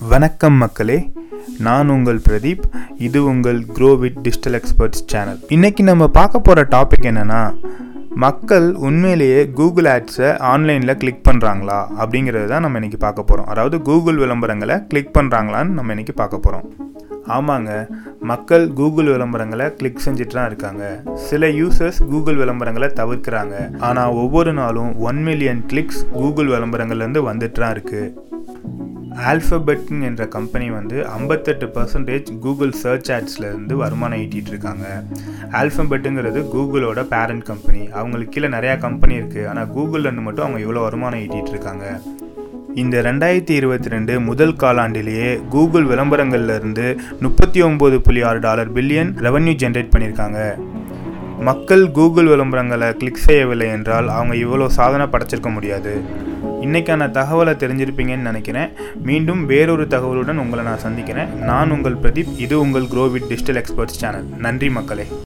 வணக்கம் மக்களே நான் உங்கள் பிரதீப். இது உங்கள் grow with digital experts channel இன்றைக்கி நம்ம பார்க்க போகிற டாபிக் என்னென்னா மக்கள் உண்மையிலேயே கூகுள் ஆட்ஸை ஆன்லைனில் கிளிக் பண்ணுறாங்களா அப்படிங்கிறது தான் நம்ம இன்னைக்கு பார்க்க போகிறோம் அதாவது கூகுள் விளம்பரங்களை கிளிக் பண்ணுறாங்களான்னு நம்ம இன்னைக்கு பார்க்க போகிறோம் ஆமாங்க மக்கள் கூகுள் விளம்பரங்களை கிளிக் செஞ்சுட்டு தான் இருக்காங்க. சில யூசர்ஸ் கூகுள் விளம்பரங்களை தவிர்க்கிறாங்க. ஆனால் ஒவ்வொரு நாளும் ஒன் மில்லியன் கிளிக்ஸ் கூகுள் விளம்பரங்கள்லேருந்து வந்துட்டு தான் இருக்குது ஆல்ஃபபெட்னு என்ற கம்பெனி வந்து ஐம்பத்தெட்டு பர்சன்டேஜ் கூகுள் சர்ச் ஆட்ஸ்லேருந்து வருமானம் ஈட்டிகிட்டு இருக்காங்க. ஆல்ஃபபெட்டுங்கிறது கூகுளோட பேரண்ட் கம்பெனி அவங்களுக்கு கீழே நிறையா கம்பெனி இருக்குது ஆனால் கூகுள்லேருந்து மட்டும் அவங்க இவ்வளோ வருமானம் ஈட்டிகிட்டு இருக்காங்க. இந்த ரெண்டாயிரத்தி இருபத்தி ரெண்டு முதல் காலாண்டிலேயே கூகுள் விளம்பரங்கள்லேருந்து முப்பத்தி ஒம்பது புள்ளி ஆறு டாலர் பில்லியன் ரெவன்யூ ஜென்ரேட் பண்ணியிருக்காங்க. மக்கள் கூகுள் விளம்பரங்களை கிளிக் செய்யவில்லை என்றால் அவங்க இவ்வளோ சாதனை படைச்சிருக்க முடியாது. இன்றைக்கான தகவலை தெரிஞ்சிருப்பீங்கன்னு நினைக்கிறேன். மீண்டும் வேறொரு தகவலுடன் உங்களை நான் சந்திக்கிறேன். நான் உங்கள் பிரதீப் இது உங்கள் குரோவிட் டிஜிட்டல் எக்ஸ்பர்ட்ஸ் சேனல் நன்றி மக்களே.